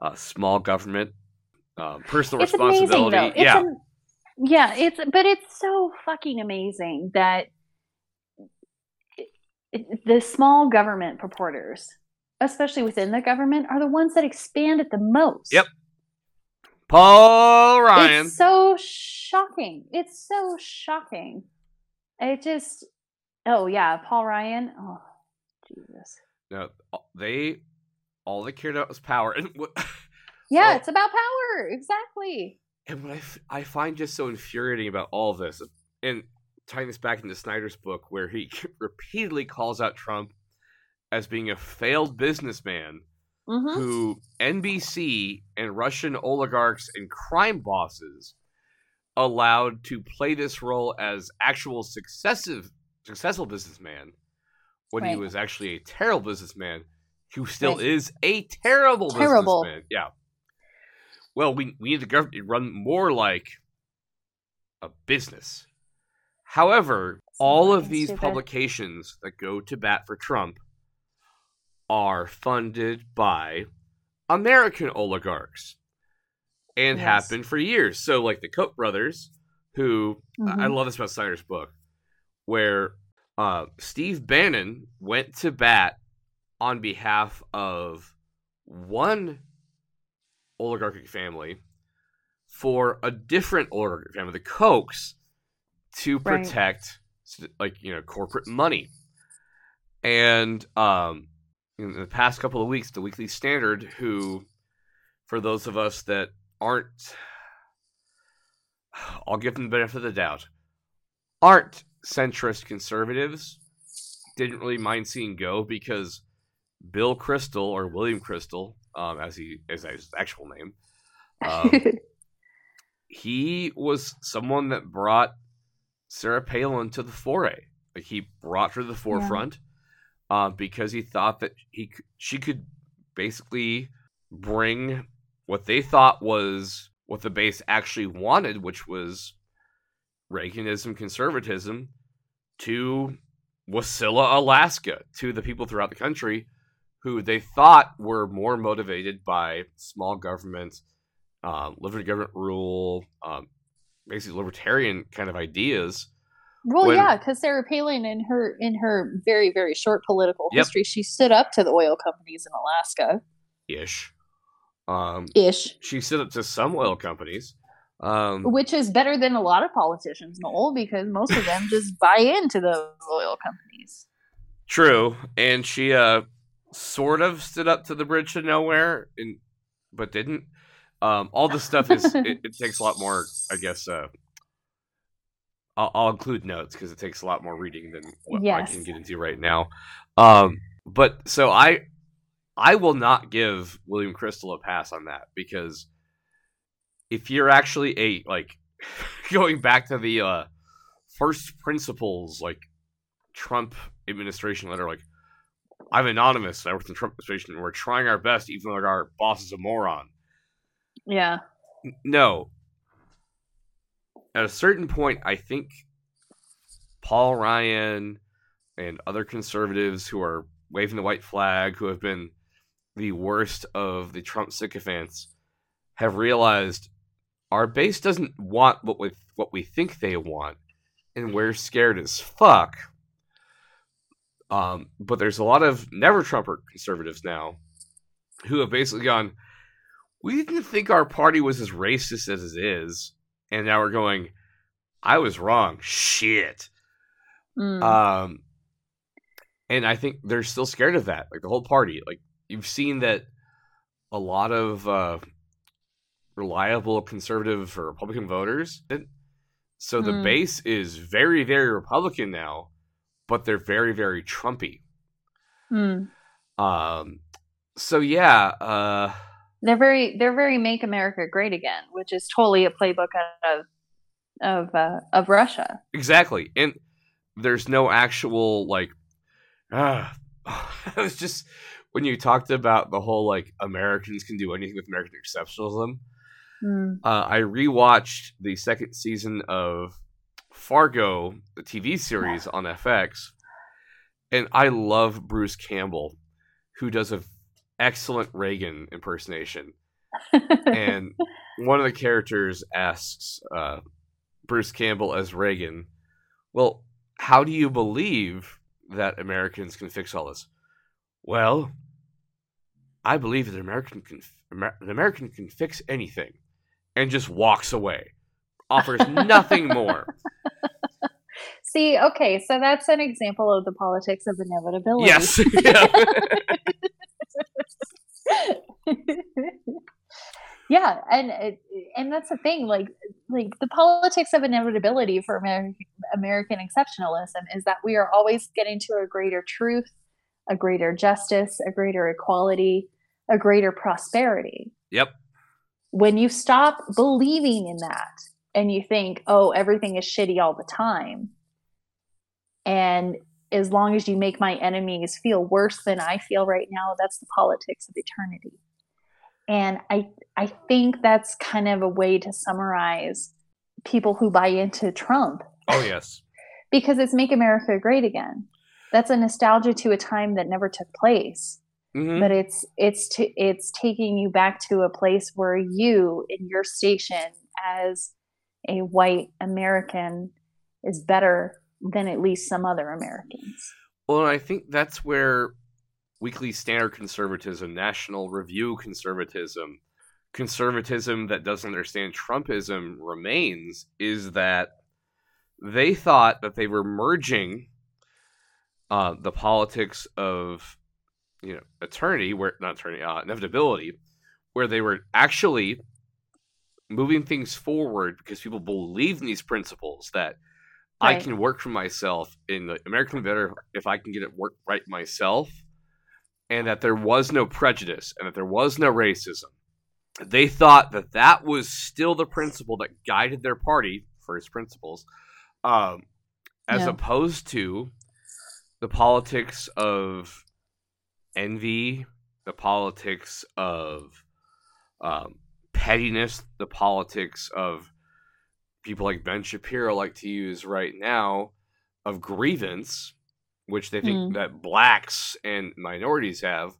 uh, small government, um, personal It's responsibility. It's yeah, am- yeah. It's but it's so fucking amazing that it, the small government purporters, especially within the government, are the ones that expand it the most. Yep. Paul Ryan. It's so shocking. It's so shocking. It just. Oh yeah, Paul Ryan. Oh, Jesus. no, they all they cared about was power, (laughs) and what (laughs) Yeah, it's about power. Exactly. and what I, f- I find just so infuriating about all this, and tying this back into Snyder's book, where he (laughs) repeatedly calls out Trump as being a failed businessman hmm who NBC and Russian oligarchs and crime bosses allowed to play this role as actual successive successful businessman when he was actually a terrible businessman who still Right. is a terrible, Terrible. businessman. Yeah. Well, we, we need the government to run more like a business. However, all of these stupid. publications that go to bat for Trump are funded by American oligarchs and have been for years. So, like the Koch brothers, who I I love this about Snyder's book, where uh, Steve Bannon went to bat on behalf of one oligarchic family for a different oligarchic family, the Kochs, to protect s- like you know corporate money. And um, in the past couple of weeks, the Weekly Standard, who, for those of us that aren't, I'll give them the benefit of the doubt, aren't centrist conservatives, didn't really mind seeing go because Bill Kristol or William Kristol, um, as he as his actual name, um, (laughs) he was someone that brought Sarah Palin to the foray. Like he brought her to the forefront uh, because he thought that he she could basically bring what they thought was what the base actually wanted, which was Reaganism, conservatism, to Wasilla, Alaska, to the people throughout the country who they thought were more motivated by small government, um, limited government rule, um, basically libertarian kind of ideas. Well, When- yeah, because Sarah Palin, in her in her very very short political Yep. history, she stood up to the oil companies in Alaska, Ish. Um, ish, she stood up to some oil companies. Um, which is better than a lot of politicians, Noel, because most of them just (laughs) buy into the oil companies. True, and she uh sort of stood up to the bridge to nowhere, and but didn't. Um, all this stuff is it, it takes a lot more, I (laughs) guess. Uh, I'll, I'll include notes because it takes a lot more reading than what I can get into right now. Um, but so I, I will not give William Kristol a pass on that because if you're actually a like (laughs) going back to the uh, first principles like Trump administration letter, like I'm anonymous. I work in the Trump administration. We're trying our best, even though our boss is a moron. Yeah, No. At a certain point, I think Paul Ryan and other conservatives who are waving the white flag, who have been the worst of the Trump sycophants, have realized our base doesn't want what we what we think they want, and we're scared as fuck. Um, but there's a lot of never Trumper conservatives now who have basically gone, we didn't think our party was as racist as it is, and now we're going, I was wrong. Shit. Mm. Um, and I think they're still scared of that. Like the whole party. Like you've seen that a lot of uh, reliable conservative or Republican voters. So the Hmm. base is very, very Republican now, but they're very, very Trumpy. Mm. Um, so yeah, uh, they're very they're very make America great again, which is totally a playbook out of of uh, of Russia. Exactly. And there's no actual like ah (sighs) it was just when you talked about the whole like Americans can do anything with American exceptionalism. Mm. Uh, I rewatched the second season of Fargo, the TV series on FX, and I love Bruce Campbell, who does an excellent Reagan impersonation. and (laughs) one of the characters asks uh, Bruce Campbell as Reagan, "Well, how do you believe that Americans can fix all this?" Well, I believe that an American can Amer- an American can fix anything, and just walks away, offers nothing more. (laughs) See, okay, so that's an example of the politics of inevitability. Yes, (laughs) Yeah. (laughs) yeah, and it, and that's the thing. Like, like the politics of inevitability for American American exceptionalism is that we are always getting to a greater truth, a greater justice, a greater equality, a greater prosperity. Yep. When you stop believing in that and you think, "Oh, everything is shitty all the time," and as long as you make my enemies feel worse than I feel right now, that's the politics of eternity. And I I think that's kind of a way to summarize people who buy into Trump. Oh yes. (laughs) because it's make America great again. That's a nostalgia to a time that never took place. Mhm. But it's it's to, it's taking you back to a place where you in your station as a white American is better than at least some other Americans. Well, I think that's where Weekly Standard conservatism, National Review conservatism, conservatism that doesn't understand Trumpism remains is that they thought that they were merging uh, the politics of you know eternity, where not eternity, uh, inevitability, where they were actually moving things forward because people believe in these principles that I can work for myself in the American better if I can get it work right myself, and that there was no prejudice and that there was no racism. They thought that that was still the principle that guided their party, first principles, um, as Yeah. opposed to the politics of envy, the politics of um, pettiness, the politics of people like Ben Shapiro like to use right now of grievance, which they think Mm. that blacks and minorities have,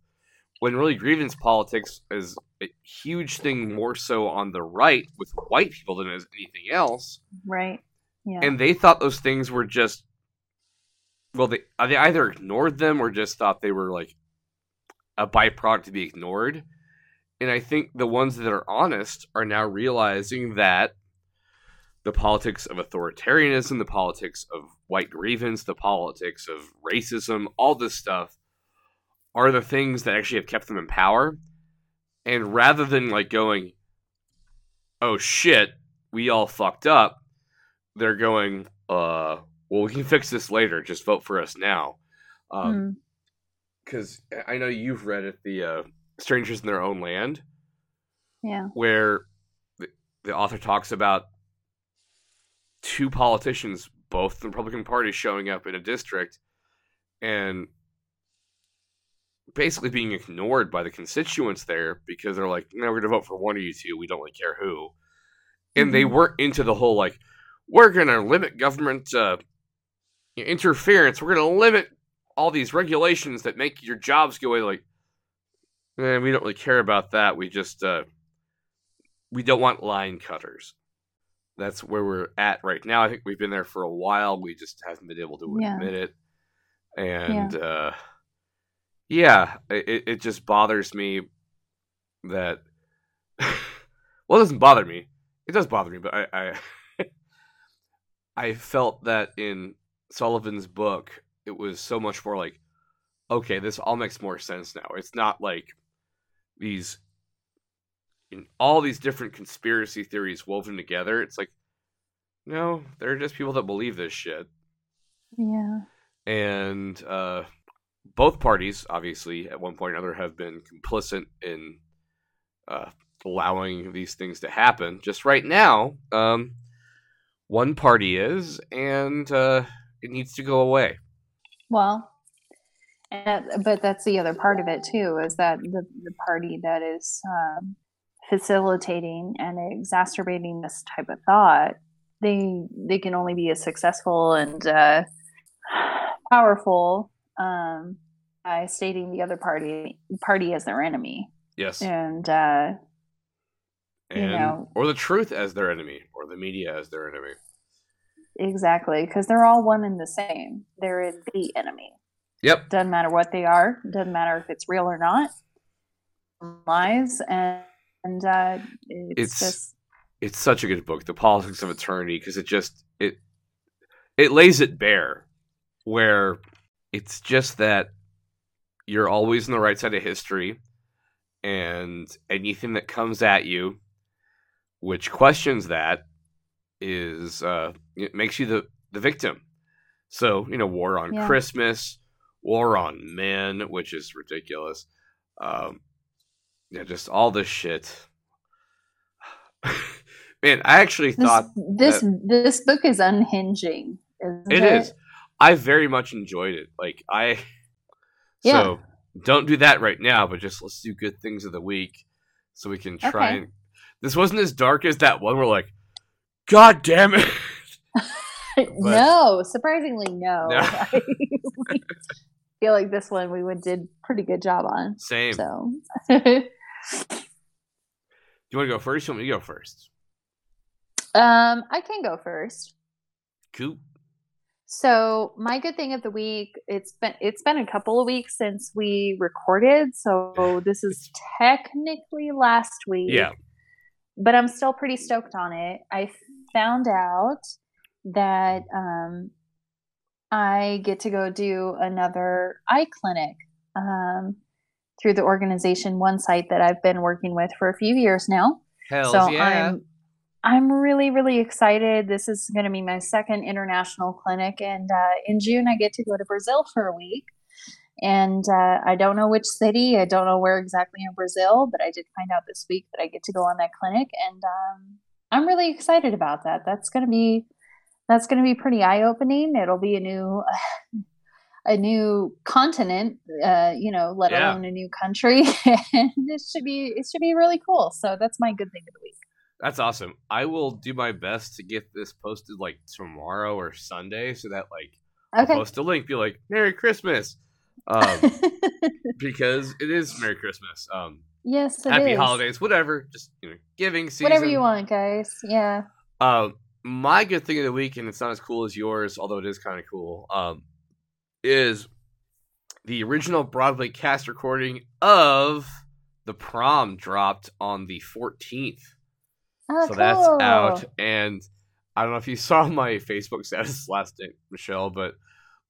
when really grievance politics is a huge thing more so on the right with white people than it is anything else. Right? Yeah. And they thought those things were just well, they they either ignored them or just thought they were like a byproduct to be ignored. And I think the ones that are honest are now realizing that the politics of authoritarianism, the politics of white grievance, the politics of racism, all this stuff are the things that actually have kept them in power. And rather than like going, oh shit, we all fucked up, they're going, uh, well, we can fix this later. Just vote for us now. Um, Mm. because I know you've read it, the uh, Strangers in Their Own Land, yeah. where the, the author talks about two politicians, both the Republican Party, showing up in a district and basically being ignored by the constituents there because they're like, no, we're going to vote for one of you two. We don't really care who. And they Mhm. weren't into the whole, like, we're going to limit government uh, interference. We're going to limit all these regulations that make your jobs go away. Like, eh, we don't really care about that. We just, uh, we don't want line cutters. That's where we're at right now. I think we've been there for a while. We just haven't been able to Yeah. admit it. And uh, yeah, it, it just bothers me that. (laughs) well, it doesn't bother me. It does bother me, but I, I, (laughs) I felt that in Sullivan's book, it was so much more like, okay, this all makes more sense now. It's not like these in all these different conspiracy theories woven together. It's like, no, they're just people that believe this shit. Yeah. And uh, both parties, obviously, at one point or another, have been complicit in uh, allowing these things to happen. Just right now, um, one party is, and uh, it needs to go away. Well, and that, but that's the other part of it too, is that the the party that is um, facilitating and exacerbating this type of thought, they they can only be as successful and uh, powerful um, by stating the other party party as their enemy, Yes. and uh, you know- or the truth as their enemy, or the media as their enemy. exactly because they're all one and the same. They're the enemy. Yep. doesn't matter what they are doesn't matter if it's real or not lies and and uh it's, It's- just it's such a good book, The Politics of Eternity, because it just it it lays it bare where it's just that you're always on the right side of history and anything that comes at you which questions that is uh it makes you the the victim. So, you know, war on Yeah. Christmas, war on men, which is ridiculous. Um yeah, just all this shit. (sighs) Man, I actually this thought this this book is unhinging isn't it is. I very much enjoyed it. Like I (laughs) Yeah. So don't do that right now, but just let's do good things of the week so we can try Okay. and this wasn't as dark as that one We're like God damn it. (laughs) no, surprisingly, no. No. (laughs) I feel like this one we would did pretty good job on. Same. So, Do you want to go first? You want me to go first? um, I can go first. Cool. So my good thing of the week, it's been it's been a couple of weeks since we recorded, so (sighs) this is technically last week. Yeah. But I'm still pretty stoked on it. I found out that um I get to go do another eye clinic um through the organization OneSight that I've been working with for a few years now Hells so yeah. I'm I'm really really excited. This is going to be my second international clinic, and uh, in June I get to go to Brazil for a week. And uh, I don't know which city. I don't know where exactly in Brazil, but I did find out this week that I get to go on that clinic, and um, I'm really excited about that. That's going to be that's going to be pretty eye opening. It'll be a new a new continent, uh, you know, let Yeah. alone a new country, (laughs) and it should be it should be really cool. So that's my good thing of the week. That's awesome. I will do my best to get this posted like tomorrow or Sunday so that like I'll post a link, be like, Merry Christmas. Um, (laughs) because it is Merry Christmas. Um, yes, it happy is. holidays, whatever. Just you know, giving season. Whatever you want, guys. Yeah. Um, my good thing of the week, and it's not as cool as yours, although it is kind of cool. Um, is the original Broadway cast recording of the prom dropped on the 14th. Oh, so that's out and i don't know if you (laughs) saw my facebook status last night michelle but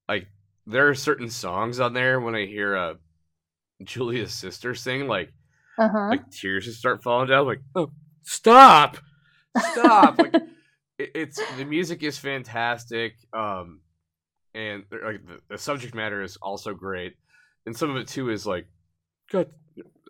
like there are certain songs on there when i hear uh julia's sister sing like Uh-huh. like tears just start falling down like oh stop stop like (laughs) it, it's the music is fantastic um and er, like the, the subject matter is also great, and some of it too is like, God,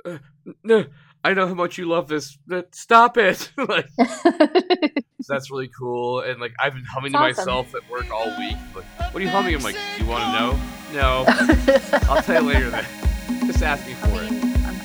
uh, no, I know how much you love this. Uh, stop it! (laughs) like, (laughs) that's really cool. And like, I've been humming to myself at work all week. Like, what are you humming? I'm like, you want to know? No, (laughs) I'll tell you later. Then, just ask me for I mean, it. I'm-